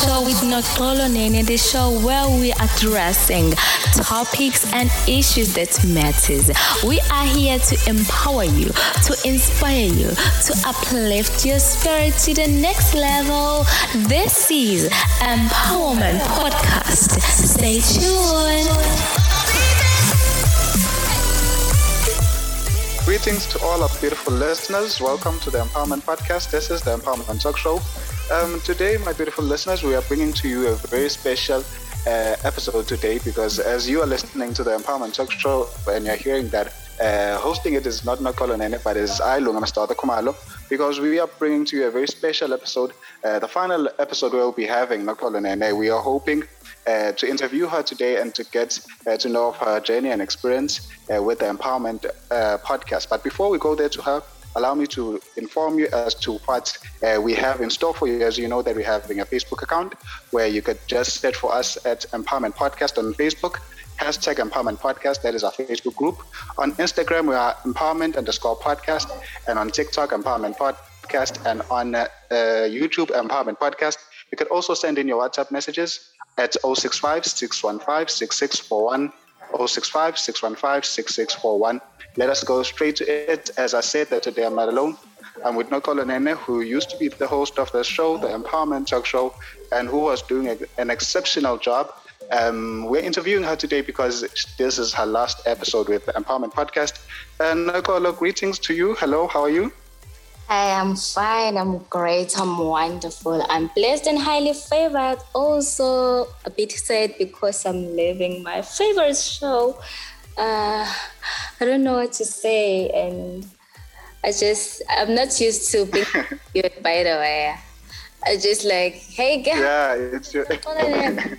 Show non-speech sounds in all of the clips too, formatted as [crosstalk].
Show with Noxolo Nene, the show where we are addressing topics and issues that matters. We are here to empower you, to inspire you, to uplift your spirit to the next level. This is Empowerment Podcast. Stay tuned. Greetings to all our beautiful listeners. Welcome to the Empowerment Podcast. This is the Empowerment Talk Show. Um, today, my beautiful listeners, we are bringing to you a very special uh, episode today because as you are listening to the Empowerment Talk Show and you're hearing that uh, hosting it is not Noxolo Nene, but it is I, Lunga Kumalo, because we are bringing to you a very special episode. Uh, the final episode we'll be having Noxolo. We are hoping uh, to interview her today and to get uh, to know of her journey and experience uh, with the Empowerment uh, podcast. But before we go there to her, allow me to inform you as to what uh, we have in store for you. As you know, that we're having a Facebook account where you could just search for us at Empowerment Podcast on Facebook. Hashtag Empowerment Podcast, that is our Facebook group. On Instagram, we are Empowerment underscore podcast, and on TikTok, Empowerment Podcast, and on uh, YouTube, Empowerment Podcast. You could also send in your WhatsApp messages at 065 615 6641. 065 615 6641. Let us go straight to it. As I said, that today I'm not alone. I'm with Noxolo Nene, who used to be the host of the show, the Empowerment Talk Show, and who was doing a, an exceptional job. Um, we're interviewing her today because this is her last episode with the Empowerment Podcast. And Noxolo, greetings to you. Hello, how are you? I am fine. I'm great. I'm wonderful. I'm blessed and highly favored. Also, a bit sad because I'm leaving my favorite show. Uh, I don't know what to say, and I just I'm not used to being [laughs] good. By the way, I just like, hey guys. Yeah, it's your.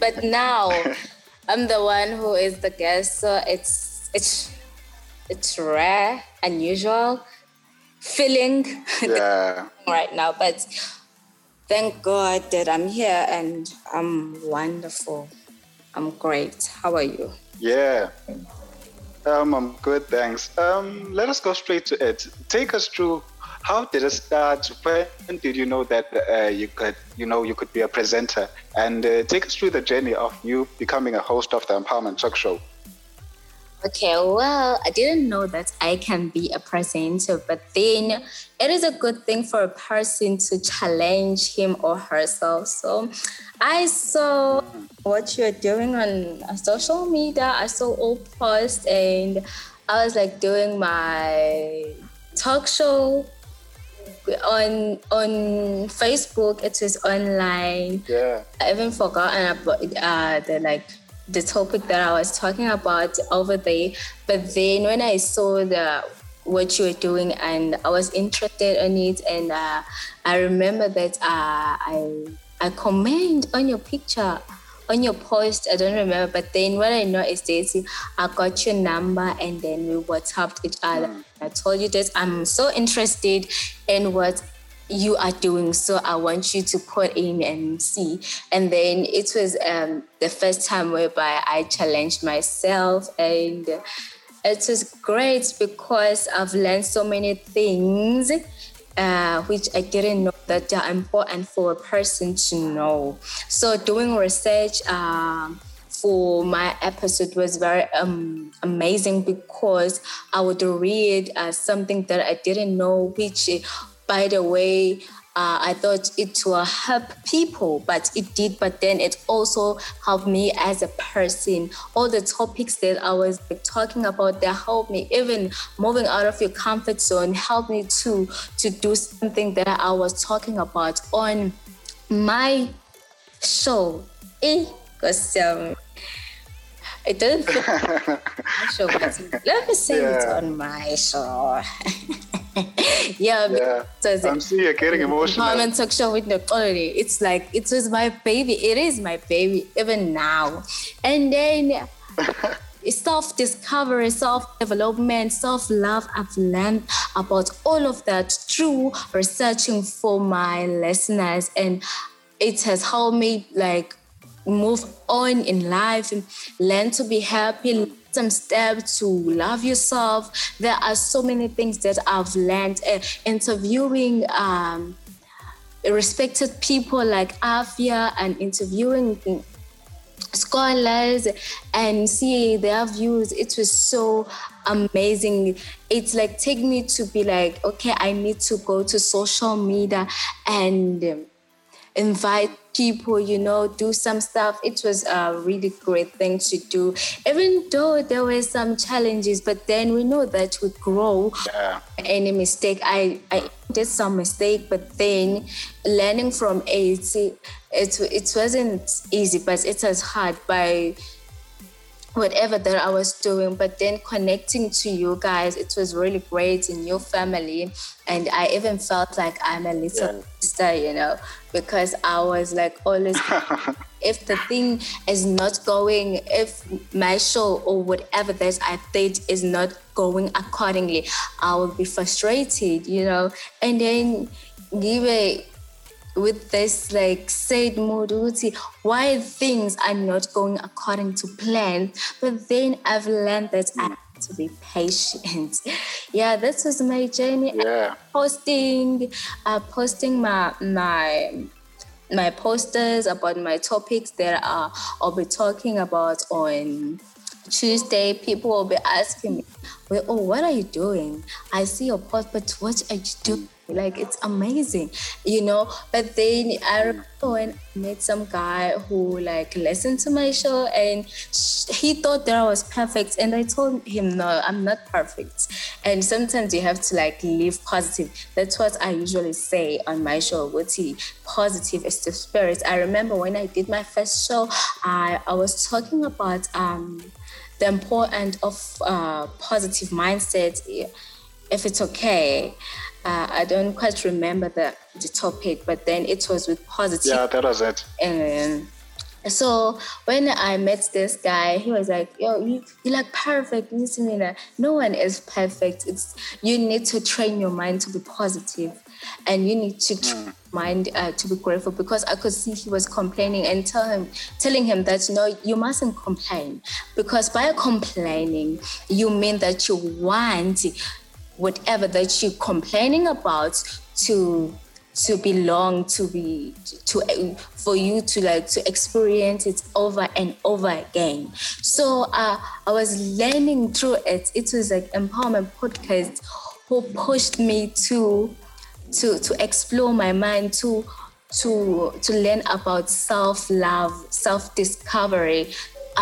but now [laughs] I'm the one who is the guest, so it's it's it's rare, unusual feeling [laughs] yeah. right now. But thank God that I'm here and I'm wonderful. I'm great. How are you? Yeah. Um, I'm good, thanks. Um, let us go straight to it. Take us through how did it start? When did you know that uh, you could, you know, you could be a presenter? And uh, take us through the journey of you becoming a host of the Empowerment Talk Show. Okay, well, I didn't know that I can be a presenter, but then it is a good thing for a person to challenge him or herself. So I saw what you're doing on social media, I saw all posts, and I was like doing my talk show on on Facebook. It was online. Yeah. I even forgotten about uh, the like the topic that I was talking about over there. But then when I saw the what you were doing and I was interested in it, and uh, I remember that uh, I I comment on your picture on your post. I don't remember, but then what I know is Daisy, I got your number and then we WhatsApped each other. Mm. I told you that I'm so interested in what you are doing. So I want you to put in and see. And then it was um, the first time whereby I challenged myself and it was great because I've learned so many things uh, which I didn't know that they are important for a person to know. So doing research um, for my episode was very um, amazing because I would read uh, something that I didn't know, which by the way, uh, I thought it will help people, but it did. But then it also helped me as a person. All the topics that I was talking about, they helped me. Even moving out of your comfort zone helped me to to do something that I was talking about on my show. Eh, it doesn't feel but let me say yeah. it on my show. [laughs] yeah, yeah. So I'm seeing you getting emotional. Comment talk show with the quality. It's like it was my baby. It is my baby even now. And then [laughs] self discovery, self development, self love. I've learned about all of that through researching for my listeners, and it has helped me like move on in life and learn to be happy some steps to love yourself. There are so many things that I've learned uh, interviewing um, respected people like Afia and interviewing scholars and see their views it was so amazing it's like take me to be like okay i need to go to social media and invite people, you know, do some stuff. It was a really great thing to do, even though there were some challenges. But then we know that we grow. Yeah. Any mistake, I, I did some mistake, but then learning from it, it, it wasn't easy, but it was hard by whatever that I was doing, but then connecting to you guys, it was really great in your family. And I even felt like I'm a little. Sister, you know, because I was like always, [laughs] if the thing is not going, if my show or whatever that I did is not going accordingly, I will be frustrated, you know. And then give a with this like said modality why things are not going according to plan but then i've learned that i have to be patient [laughs] yeah this was my journey yeah. posting uh, posting my my my posters about my topics that are i'll be talking about on Tuesday, people will be asking me, well, oh, what are you doing? I see your post, but what are you doing? Like it's amazing, you know. But then I remember when I met some guy who like listened to my show and he thought that I was perfect, and I told him no, I'm not perfect. And sometimes you have to like live positive. That's what I usually say on my show. What's positive is the spirit. I remember when I did my first show, I I was talking about um the importance of uh, positive mindset if it's okay uh, I don't quite remember the, the topic, but then it was with positive. Yeah, that was it. And so when I met this guy, he was like, "Yo, you you like perfect." Listen, no one is perfect. It's you need to train your mind to be positive, and you need to mm. mind uh, to be grateful. Because I could see he was complaining and tell him, telling him that no, you mustn't complain, because by complaining you mean that you want whatever that you're complaining about to to belong to be to for you to like to experience it over and over again. So uh, i was learning through it. It was like empowerment podcast who pushed me to to to explore my mind to to to learn about self-love self-discovery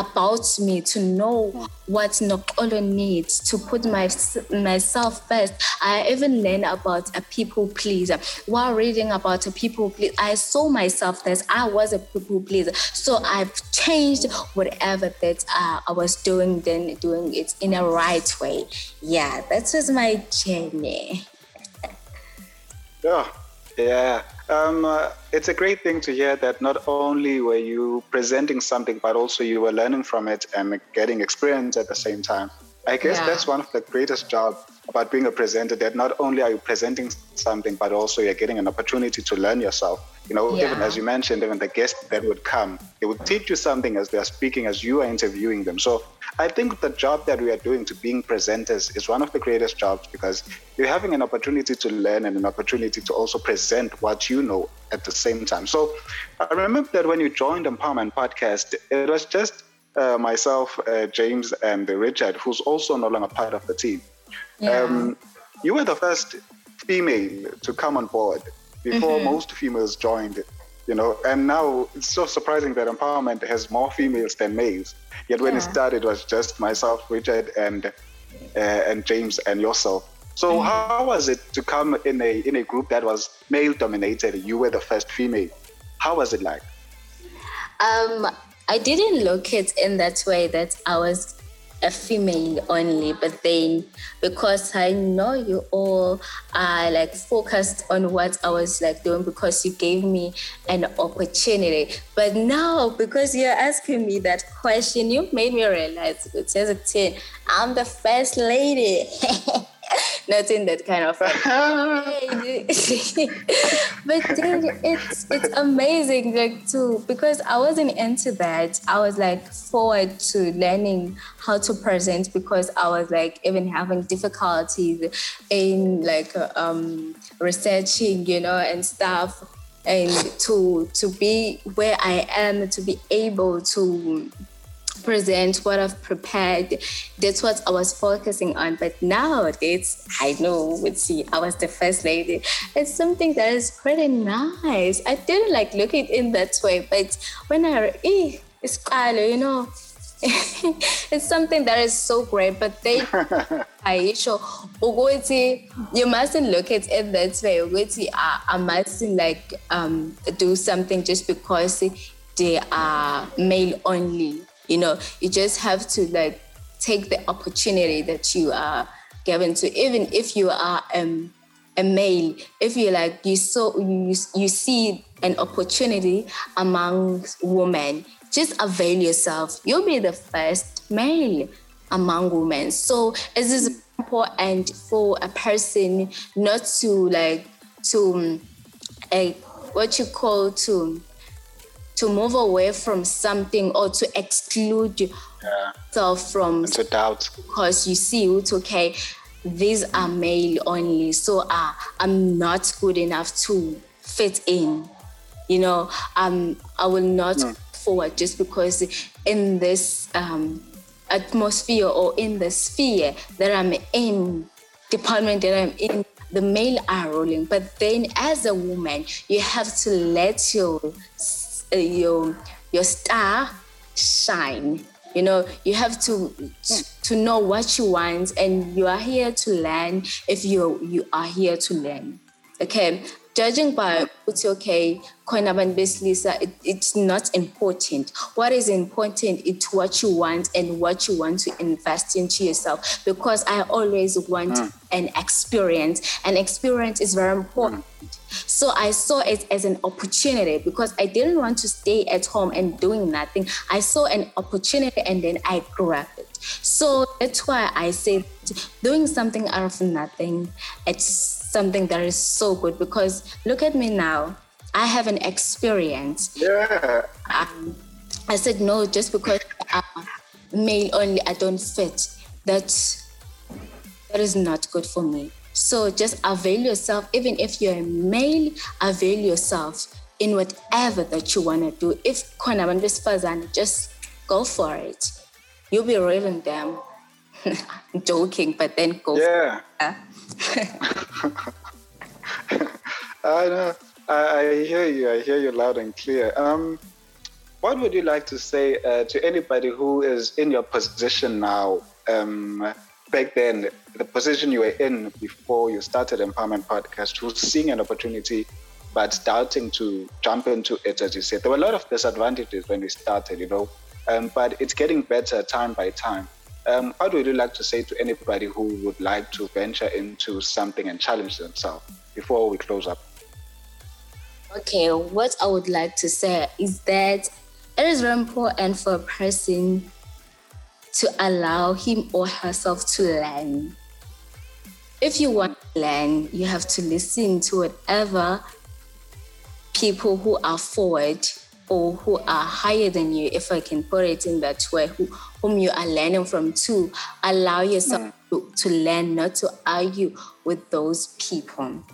about me to know what Noxolo needs, to put my, myself first. I even learned about a people pleaser. While reading about a people pleaser, I saw myself that I was a people pleaser. So I've changed whatever that uh, I was doing, then doing it in a right way. Yeah, that was my journey. [laughs] yeah, yeah. Um, uh, it's a great thing to hear that not only were you presenting something, but also you were learning from it and getting experience at the same time. I guess yeah. that's one of the greatest jobs about being a presenter that not only are you presenting something, but also you're getting an opportunity to learn yourself. You know, yeah. even as you mentioned, even the guests that would come, they would teach you something as they're speaking, as you are interviewing them. So I think the job that we are doing to being presenters is one of the greatest jobs because you're having an opportunity to learn and an opportunity to also present what you know at the same time. So I remember that when you joined Empowerment Podcast, it was just uh, myself, uh, James, and Richard, who's also no longer part of the team. Yeah. Um, you were the first female to come on board before mm-hmm. most females joined you know and now it's so surprising that empowerment has more females than males yet when yeah. it started it was just myself richard and uh, and james and yourself so mm-hmm. how was it to come in a in a group that was male dominated you were the first female how was it like um I didn't look it in that way that I was a female only, but then because I know you all are like focused on what I was like doing because you gave me an opportunity. But now, because you're asking me that question, you made me realize, it's I'm the first lady. [laughs] [laughs] not in that kind of [laughs] [laughs] but then it's it's amazing like too because I wasn't into that. I was like forward to learning how to present because I was like even having difficulties in like um researching, you know, and stuff and to to be where I am, to be able to present what I've prepared. That's what I was focusing on. But now it's I know, would see, I was the first lady. It's something that is pretty nice. I didn't like look it in that way, but when I, eh, it's you know, [laughs] it's something that is so great. But they, [laughs] I show, you mustn't look at it that way. I, I mustn't like um, do something just because they are male only you know, you just have to like take the opportunity that you are given to, even if you are um, a male, if you like you saw you you see an opportunity among women, just avail yourself. You'll be the first male among women. So it is important for a person not to like to a what you call to to move away from something or to exclude yeah. yourself from it's a doubt because you see it's okay these are male only so uh, i'm not good enough to fit in you know um, i will not no. forward just because in this um, atmosphere or in the sphere that i'm in department that i'm in the male are ruling but then as a woman you have to let your uh, your your star shine. You know you have to to know what you want and you are here to learn if you you are here to learn. Okay judging by what's okay khona abantu it, it's not important. What is important is what you want and what you want to invest into yourself. Because i always want mm. an experience and experience is very important. Mm. so i saw it as an opportunity because i didn't want to stay at home and doing nothing. I saw an opportunity and then i grabbed it. So that's why i say doing something out of nothing it's something that is so good because look at me now. I have an experience. Yeah. Um, I said no just because I'm male only. I don't fit. That that is not good for me. So just avail yourself. Even if you're a male, avail yourself in whatever that you want to do. If khona just go for it. You'll be ruining them. [laughs] I'm joking, but then go. Yeah. [laughs] I know. I, hear you. I hear you loud and clear. Um, what would you like to say uh, to anybody who is in your position now? Um, back then, the position you were in before you started Empowerment Podcast, who's seeing an opportunity but doubting to jump into it, as you said. There were a lot of disadvantages when we started, you know, um, but it's getting better time by time. Um, what would you like to say to anybody who would like to venture into something and challenge themselves before we close up? Okay, what I would like to say is that it is very important for a person to allow him or herself to learn. If you want to learn, you have to listen to whatever people who are forward or who are higher than you, if I can put it in that way, who, whom you are learning from to allow yourself to, to learn, not to argue with those people.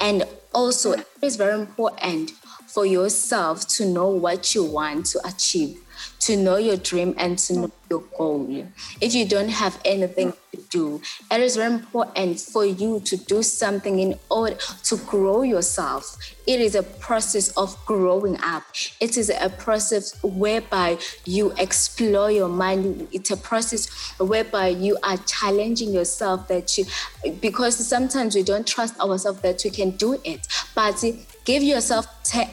And also, it is very important for yourself to know what you want to achieve, to know your dream and to know your goal. If you don't have anything to do, it is very important for you to do something in order to grow yourself. It is a process of growing up. It is a process whereby you explore your mind. It's a process whereby you are challenging yourself that you, because sometimes we don't trust ourselves that we can do it. But give yourself t-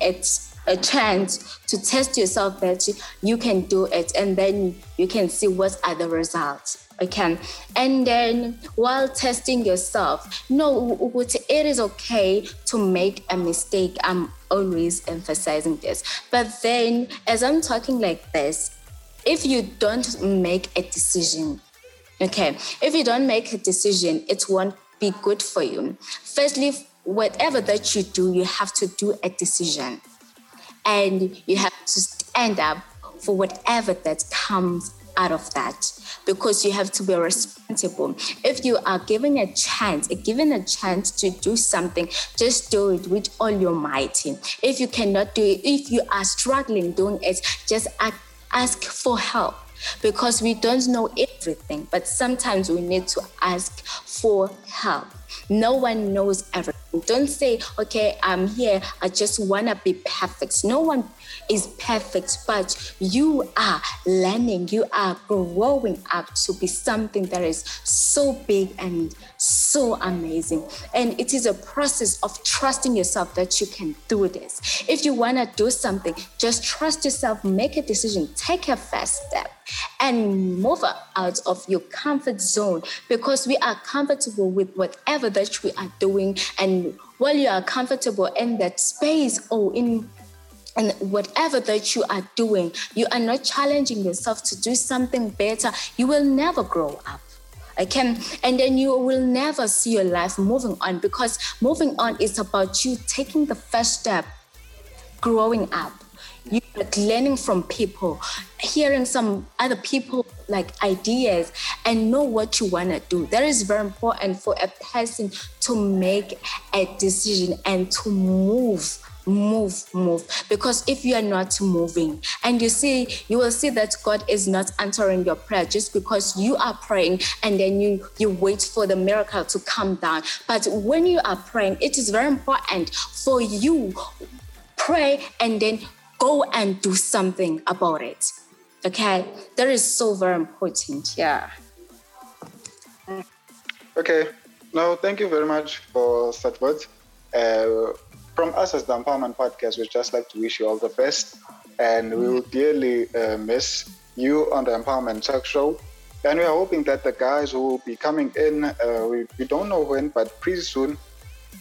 a chance to test yourself that you can do it and then you can see what are the results okay? And then while testing yourself no it is okay to make a mistake. I'm always emphasizing this. But then as i'm talking like this if you don't make a decision okay? If you don't make a decision it won't be good for you. Firstly whatever that you do you have to do a decision and you have to stand up for whatever that comes out of that because you have to be responsible. If you are given a chance, given a chance to do something, just do it with all your might. If you cannot do it, if you are struggling doing it, just ask for help because we don't know everything, but sometimes we need to ask for help. No one knows everything. Don't say, okay, I'm here, I just want to be perfect. No one is perfect, but you are learning, you are growing up to be something that is so big and so amazing. And it is a process of trusting yourself that you can do this. If you want to do something, just trust yourself, make a decision, take a first step, and move out of your comfort zone because we are comfortable with whatever that we are doing. And while you are comfortable in that space or in and whatever that you are doing, you are not challenging yourself to do something better, you will never grow up. Okay, and then you will never see your life moving on because moving on is about you taking the first step, growing up. You like learning from people, hearing some other people like ideas, and know what you want to do. That is very important for a person to make a decision and to move move move. Because if you are not moving and you see you will see that god is not answering your prayer just because you are praying and then you you wait for the miracle to come down. But when you are praying it is very important for you pray and then go and do something about it. Okay? That is so very important yeah. Okay. No thank you very much for such words. Uh, from us as the Empowerment Podcast, we'd just like to wish you all the best. And we will dearly uh, miss you on the Empowerment Talk Show. And we are hoping that the guys who will be coming in, uh, we, we don't know when, but pretty soon,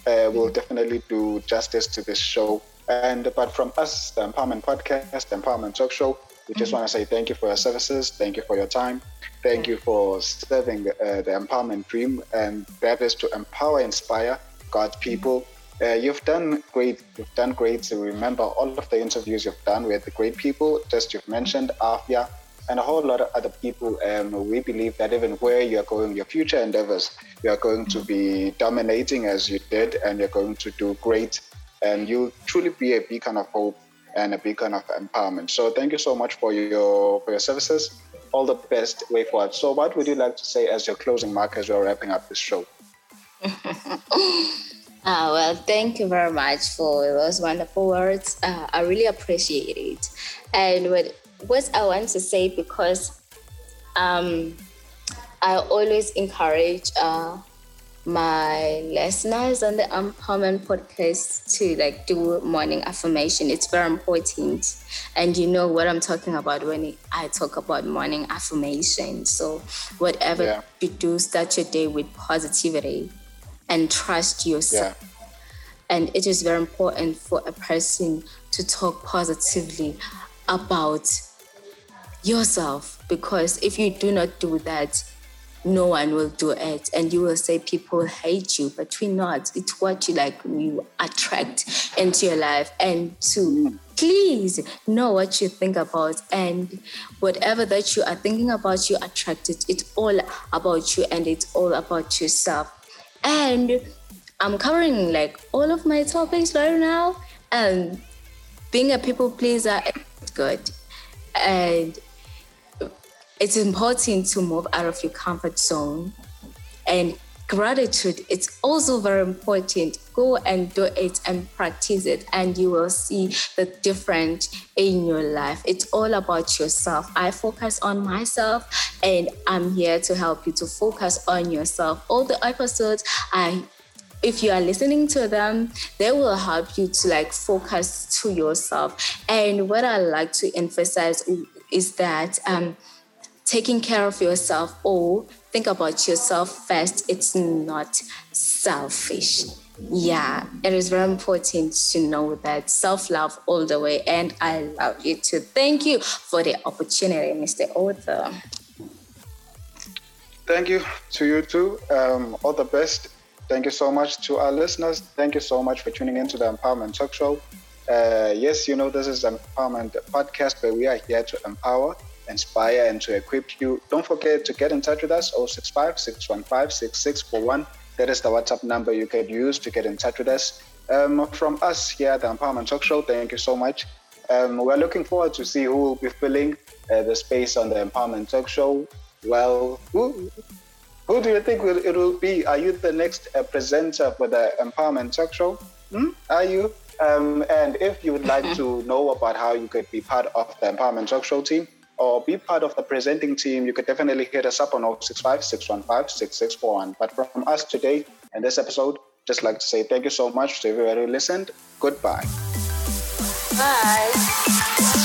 uh, will definitely do justice to this show. And but from us, the Empowerment Podcast, the Empowerment Talk Show, we just mm-hmm. want to say thank you for your services, thank you for your time, thank you for serving uh, the empowerment dream, and that is to empower, inspire God's people. Uh, you've done great. You've done great. So remember all of the interviews you've done with the great people. Just you've mentioned Afia and a whole lot of other people. Um, we believe that even where you are going, your future endeavors, you are going to be dominating as you did, and you're going to do great. And you'll truly be a beacon of hope and a beacon of empowerment. So thank you so much for your for your services. All the best way forward. So what would you like to say as your closing mark as we're wrapping up this show? [laughs] Uh, well, thank you very much for those wonderful words. Uh, I really appreciate it. And what, what I want to say, because um, I always encourage uh, my listeners on the Empowerment podcast to like do morning affirmation. It's very important, and you know what I'm talking about when I talk about morning affirmation. So whatever yeah. you do, start your day with positivity and trust yourself. Yeah. And it is very important for a person to talk positively about yourself because if you do not do that, no one will do it. And you will say people hate you, but we not. It's what you like you attract into your life. And to please know what you think about and whatever that you are thinking about, you attract it. It's all about you and it's all about yourself. And I'm covering like all of my topics right now. And being a people pleaser is good. And it's important to move out of your comfort zone. And gratitude, it's also very important. Go and do it and practice it, and you will see the difference in your life. It's all about yourself. I focus on myself, and I'm here to help you to focus on yourself. All the episodes I if you are listening to them, they will help you to like focus to yourself. And what I like to emphasize is that um, taking care of yourself or think about yourself first. It's not selfish. Yeah, it is very important to know that self love all the way. And I love you too. Thank you for the opportunity, Mr. Author. Thank you to you too. Um, all the best. Thank you so much to our listeners. Thank you so much for tuning into the Empowerment Talk Show. Uh, yes, you know, this is an Empowerment Podcast but we are here to empower inspire and to equip you. Don't forget to get in touch with us 065 615 6641. That is the WhatsApp number you can use to get in touch with us. Um, from us here at the Empowerment Talk Show, thank you so much. Um, we're looking forward to see who will be filling uh, the space on the Empowerment Talk Show. Well, who, who do you think will, it will be? Are you the next uh, presenter for the Empowerment Talk Show? Hmm? Are you? Um, and if you would like [laughs] to know about how you could be part of the Empowerment Talk Show team or be part of the presenting team, you could definitely hit us up on 065 615 6641. But from us today in this episode, just like to say thank you so much to everybody who listened. Goodbye. Bye.